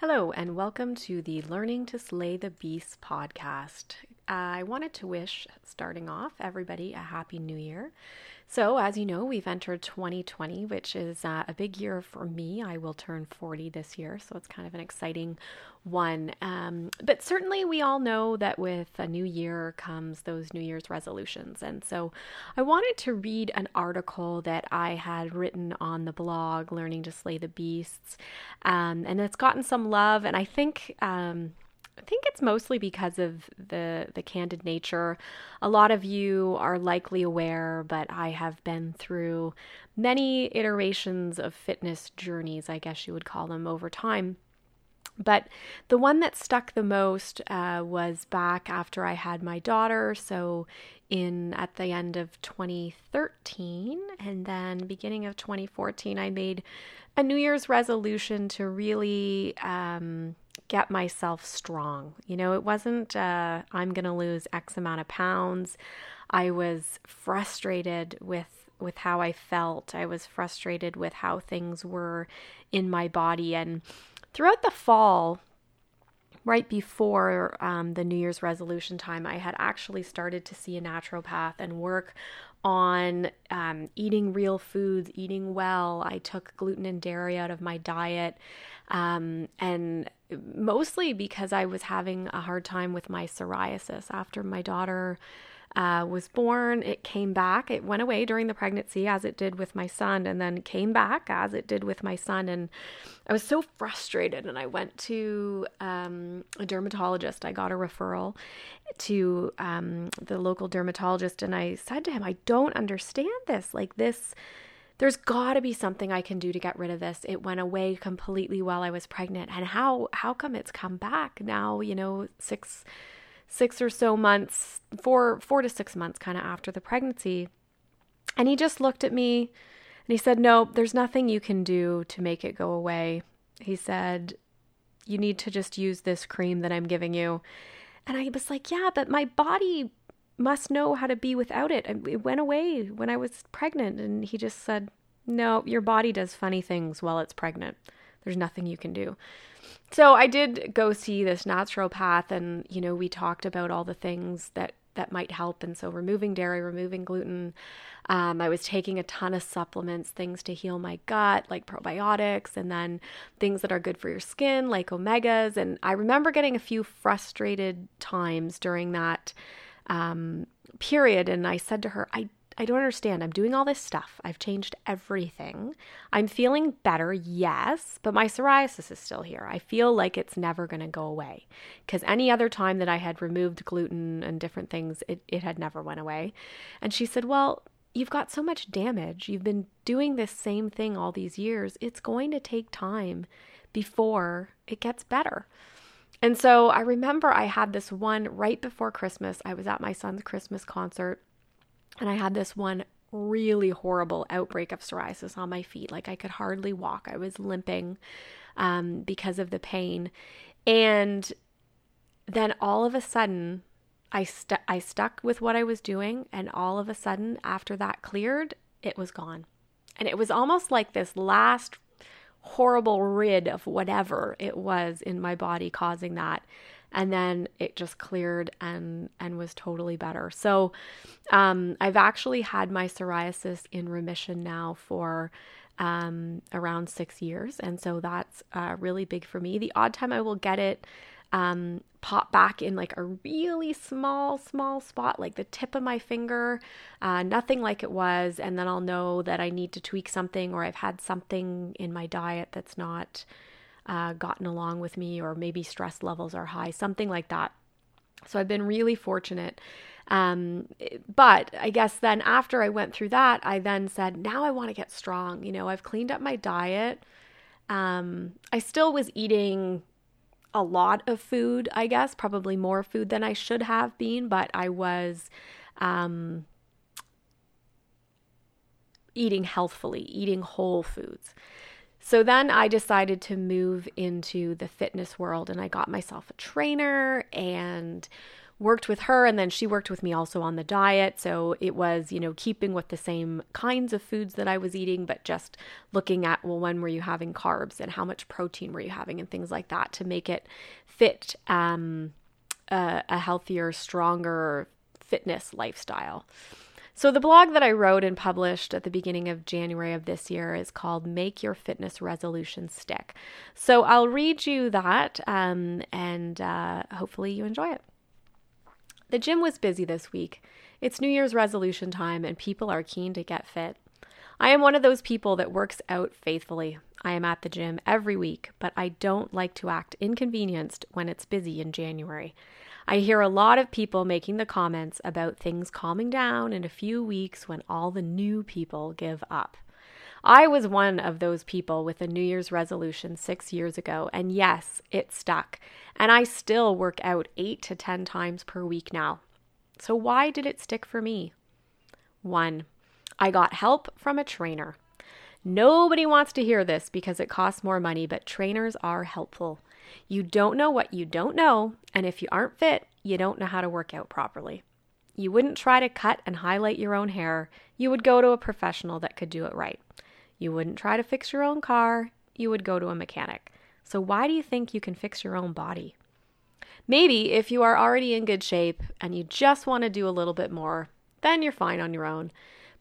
Hello, and welcome to the Learning to Slay the Beast podcast. I wanted to wish, starting off, everybody a happy new year. So, as you know, we've entered 2020, which is uh, a big year for me. I will turn 40 this year, so it's kind of an exciting one. Um, but certainly, we all know that with a new year comes those New Year's resolutions. And so, I wanted to read an article that I had written on the blog, Learning to Slay the Beasts, um, and it's gotten some love. And I think. Um, I think it's mostly because of the the candid nature. A lot of you are likely aware, but I have been through many iterations of fitness journeys, I guess you would call them, over time. But the one that stuck the most uh, was back after I had my daughter. So, in at the end of 2013, and then beginning of 2014, I made a New Year's resolution to really um, get myself strong. You know, it wasn't, uh, I'm going to lose X amount of pounds. I was frustrated with with how I felt. I was frustrated with how things were in my body. And throughout the fall, right before um, the New Year's resolution time, I had actually started to see a naturopath and work on um, eating real foods, eating well. I took gluten and dairy out of my diet. Um, and mostly because I was having a hard time with my psoriasis after my daughter uh, was born. It came back. It went away during the pregnancy, as it did with my son, and then came back as it did with my son. And I was so frustrated. And I went to um, a dermatologist. I got a referral to um, the local dermatologist, and I said to him, I don't understand this. Like, this there's got to be something I can do to get rid of this. It went away completely while I was pregnant. And how how come it's come back now, you know, 6 6 or so months, 4 4 to 6 months kind of after the pregnancy. And he just looked at me and he said, "No, there's nothing you can do to make it go away." He said, "You need to just use this cream that I'm giving you." And I was like, "Yeah, but my body must know how to be without it. It went away when I was pregnant. And he just said, No, your body does funny things while it's pregnant. There's nothing you can do. So I did go see this naturopath, and, you know, we talked about all the things that that might help. And so, removing dairy, removing gluten. Um, I was taking a ton of supplements, things to heal my gut, like probiotics, and then things that are good for your skin, like omegas. And I remember getting a few frustrated times during that um, period. And I said to her, I I don't understand. I'm doing all this stuff. I've changed everything. I'm feeling better, yes, but my psoriasis is still here. I feel like it's never going to go away because any other time that I had removed gluten and different things, it, it had never went away. And she said, Well, you've got so much damage. You've been doing this same thing all these years. It's going to take time before it gets better. And so I remember I had this one right before Christmas. I was at my son's Christmas concert and I had this one really horrible outbreak of psoriasis on my feet. Like I could hardly walk. I was limping um, because of the pain. And then all of a sudden, I, I stuck with what I was doing. And all of a sudden, after that cleared, it was gone. And it was almost like this last horrible rid of whatever it was in my body causing that. And then it just cleared and and was totally better. So um, i've actually had my psoriasis in remission now for um, around six years. And so that's uh, really big for me. The odd time i will get it um, pop back in like a really small, small spot, like the tip of my finger, uh, nothing like it was. And then I'll know that I need to tweak something or I've had something in my diet that's not uh, gotten along with me, or maybe stress levels are high, something like that. So I've been really fortunate. Um, but I guess then after I went through that, I then said, now I want to get strong. You know, I've cleaned up my diet. Um, I still was eating a lot of food, I guess, probably more food than I should have been, but I was um, eating healthfully, eating whole foods. So then I decided to move into the fitness world and I got myself a trainer and worked with her and then she worked with me also on the diet. So it was, you know, keeping with the same kinds of foods that I was eating, but just looking at, well, when were you having carbs and how much protein were you having and things like that to make it fit um, a, a healthier, stronger fitness lifestyle. So, the blog that I wrote and published at the beginning of January of this year is called Make Your Fitness Resolution Stick. So, I'll read you that um, and uh, hopefully you enjoy it. The gym was busy this week. It's New Year's resolution time, and people are keen to get fit. I am one of those people that works out faithfully. I am at the gym every week, but I don't like to act inconvenienced when it's busy in January. I hear a lot of people making the comments about things calming down in a few weeks when all the new people give up. I was one of those people with a New Year's resolution six years ago, and yes, it stuck. And I still work out eight to 10 times per week now. So, why did it stick for me? One, I got help from a trainer. Nobody wants to hear this because it costs more money, but trainers are helpful. You don't know what you don't know, and if you aren't fit, you don't know how to work out properly. You wouldn't try to cut and highlight your own hair, you would go to a professional that could do it right. You wouldn't try to fix your own car, you would go to a mechanic. So, why do you think you can fix your own body? Maybe if you are already in good shape and you just want to do a little bit more, then you're fine on your own.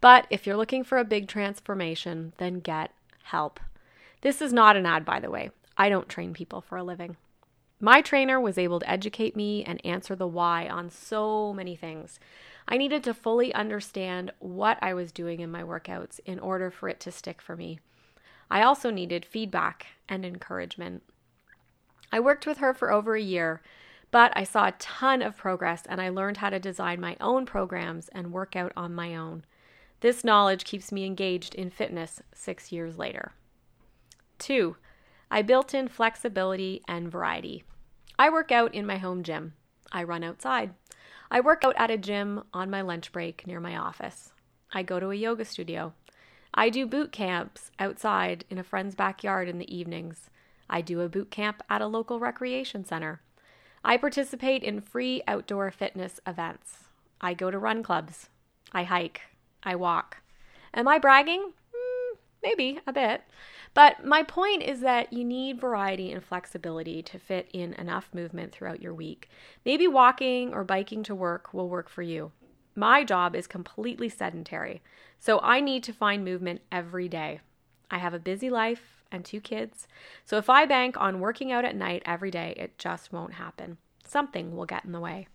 But if you're looking for a big transformation, then get help. This is not an ad, by the way. I don't train people for a living. My trainer was able to educate me and answer the why on so many things. I needed to fully understand what I was doing in my workouts in order for it to stick for me. I also needed feedback and encouragement. I worked with her for over a year, but I saw a ton of progress and I learned how to design my own programs and work out on my own. This knowledge keeps me engaged in fitness six years later. Two, I built in flexibility and variety. I work out in my home gym. I run outside. I work out at a gym on my lunch break near my office. I go to a yoga studio. I do boot camps outside in a friend's backyard in the evenings. I do a boot camp at a local recreation center. I participate in free outdoor fitness events. I go to run clubs. I hike. I walk. Am I bragging? Mm, maybe a bit. But my point is that you need variety and flexibility to fit in enough movement throughout your week. Maybe walking or biking to work will work for you. My job is completely sedentary, so I need to find movement every day. I have a busy life and two kids, so if I bank on working out at night every day, it just won't happen. Something will get in the way.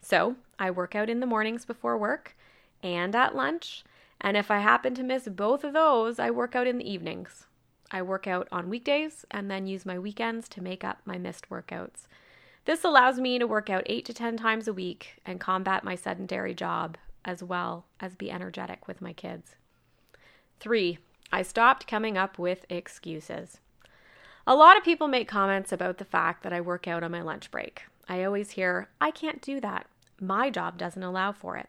So I work out in the mornings before work and at lunch, and if I happen to miss both of those, I work out in the evenings. I work out on weekdays and then use my weekends to make up my missed workouts. This allows me to work out 8 to 10 times a week and combat my sedentary job as well as be energetic with my kids. 3. I stopped coming up with excuses. A lot of people make comments about the fact that I work out on my lunch break. I always hear, I can't do that. My job doesn't allow for it.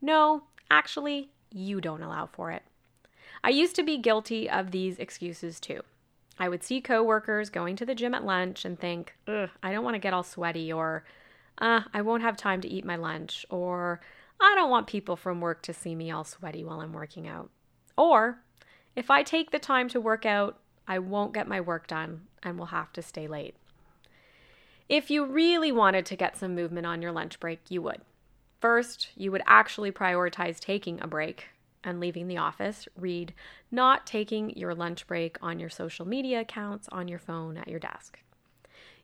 No, actually, you don't allow for it. I used to be guilty of these excuses too. I would see coworkers going to the gym at lunch and think, Ugh, I don't want to get all sweaty, or uh, I won't have time to eat my lunch, or I don't want people from work to see me all sweaty while I'm working out. Or if I take the time to work out, I won't get my work done and will have to stay late. If you really wanted to get some movement on your lunch break, you would. First, you would actually prioritize taking a break and leaving the office, read not taking your lunch break on your social media accounts on your phone at your desk.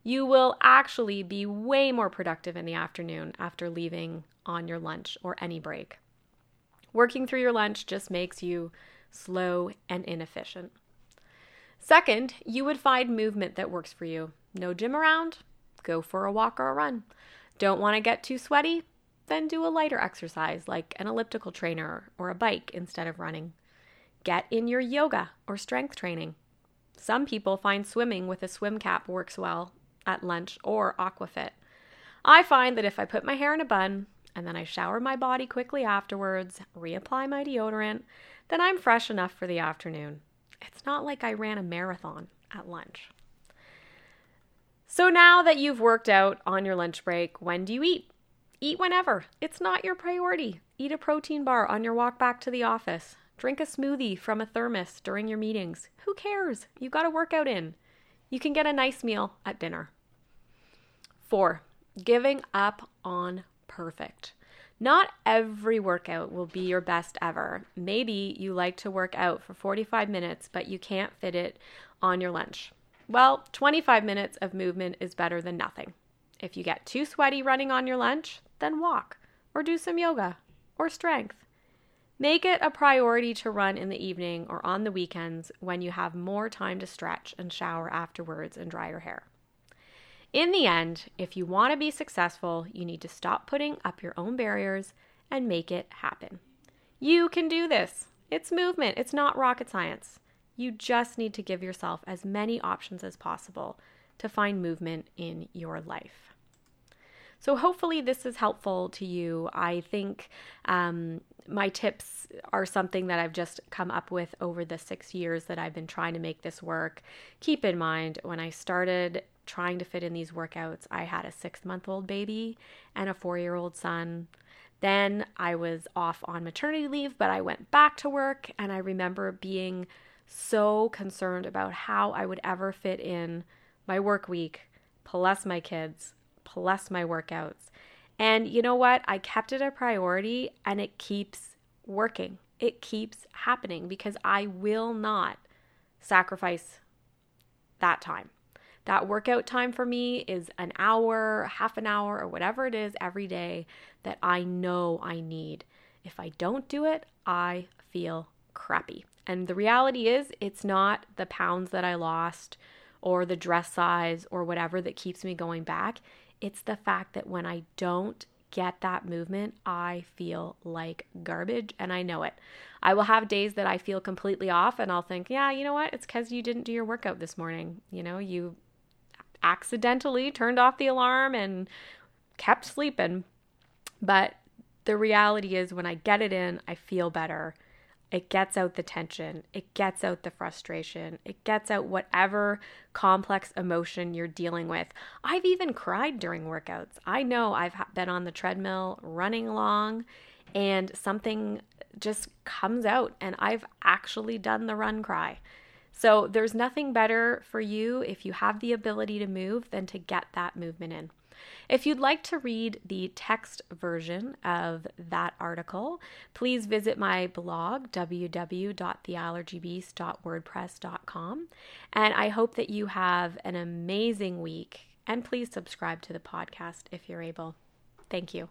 You will actually be way more productive in the afternoon after leaving on your lunch or any break. Working through your lunch just makes you slow and inefficient. Second, you would find movement that works for you. No gym around? Go for a walk or a run. Don't want to get too sweaty? Then do a lighter exercise like an elliptical trainer or a bike instead of running. Get in your yoga or strength training. Some people find swimming with a swim cap works well at lunch or aquafit. I find that if I put my hair in a bun and then I shower my body quickly afterwards, reapply my deodorant, then I'm fresh enough for the afternoon. It's not like I ran a marathon at lunch. So now that you've worked out on your lunch break, when do you eat? Eat whenever. It's not your priority. Eat a protein bar on your walk back to the office. Drink a smoothie from a thermos during your meetings. Who cares? You got a workout in. You can get a nice meal at dinner. Four, giving up on perfect. Not every workout will be your best ever. Maybe you like to work out for 45 minutes, but you can't fit it on your lunch. Well, 25 minutes of movement is better than nothing. If you get too sweaty running on your lunch, then walk or do some yoga or strength. Make it a priority to run in the evening or on the weekends when you have more time to stretch and shower afterwards and dry your hair. In the end, if you want to be successful, you need to stop putting up your own barriers and make it happen. You can do this. It's movement, it's not rocket science. You just need to give yourself as many options as possible to find movement in your life. So, hopefully, this is helpful to you. I think um, my tips are something that I've just come up with over the six years that I've been trying to make this work. Keep in mind, when I started trying to fit in these workouts, I had a six month old baby and a four year old son. Then I was off on maternity leave, but I went back to work, and I remember being so concerned about how I would ever fit in my work week, plus my kids, plus my workouts. And you know what? I kept it a priority and it keeps working. It keeps happening because I will not sacrifice that time. That workout time for me is an hour, half an hour, or whatever it is every day that I know I need. If I don't do it, I feel crappy. And the reality is, it's not the pounds that I lost or the dress size or whatever that keeps me going back. It's the fact that when I don't get that movement, I feel like garbage and I know it. I will have days that I feel completely off and I'll think, yeah, you know what? It's because you didn't do your workout this morning. You know, you accidentally turned off the alarm and kept sleeping. But the reality is, when I get it in, I feel better. It gets out the tension, it gets out the frustration, it gets out whatever complex emotion you're dealing with. I've even cried during workouts. I know I've been on the treadmill running along and something just comes out, and I've actually done the run cry. So there's nothing better for you if you have the ability to move than to get that movement in. If you'd like to read the text version of that article, please visit my blog, www.theallergybeast.wordpress.com. And I hope that you have an amazing week. And please subscribe to the podcast if you're able. Thank you.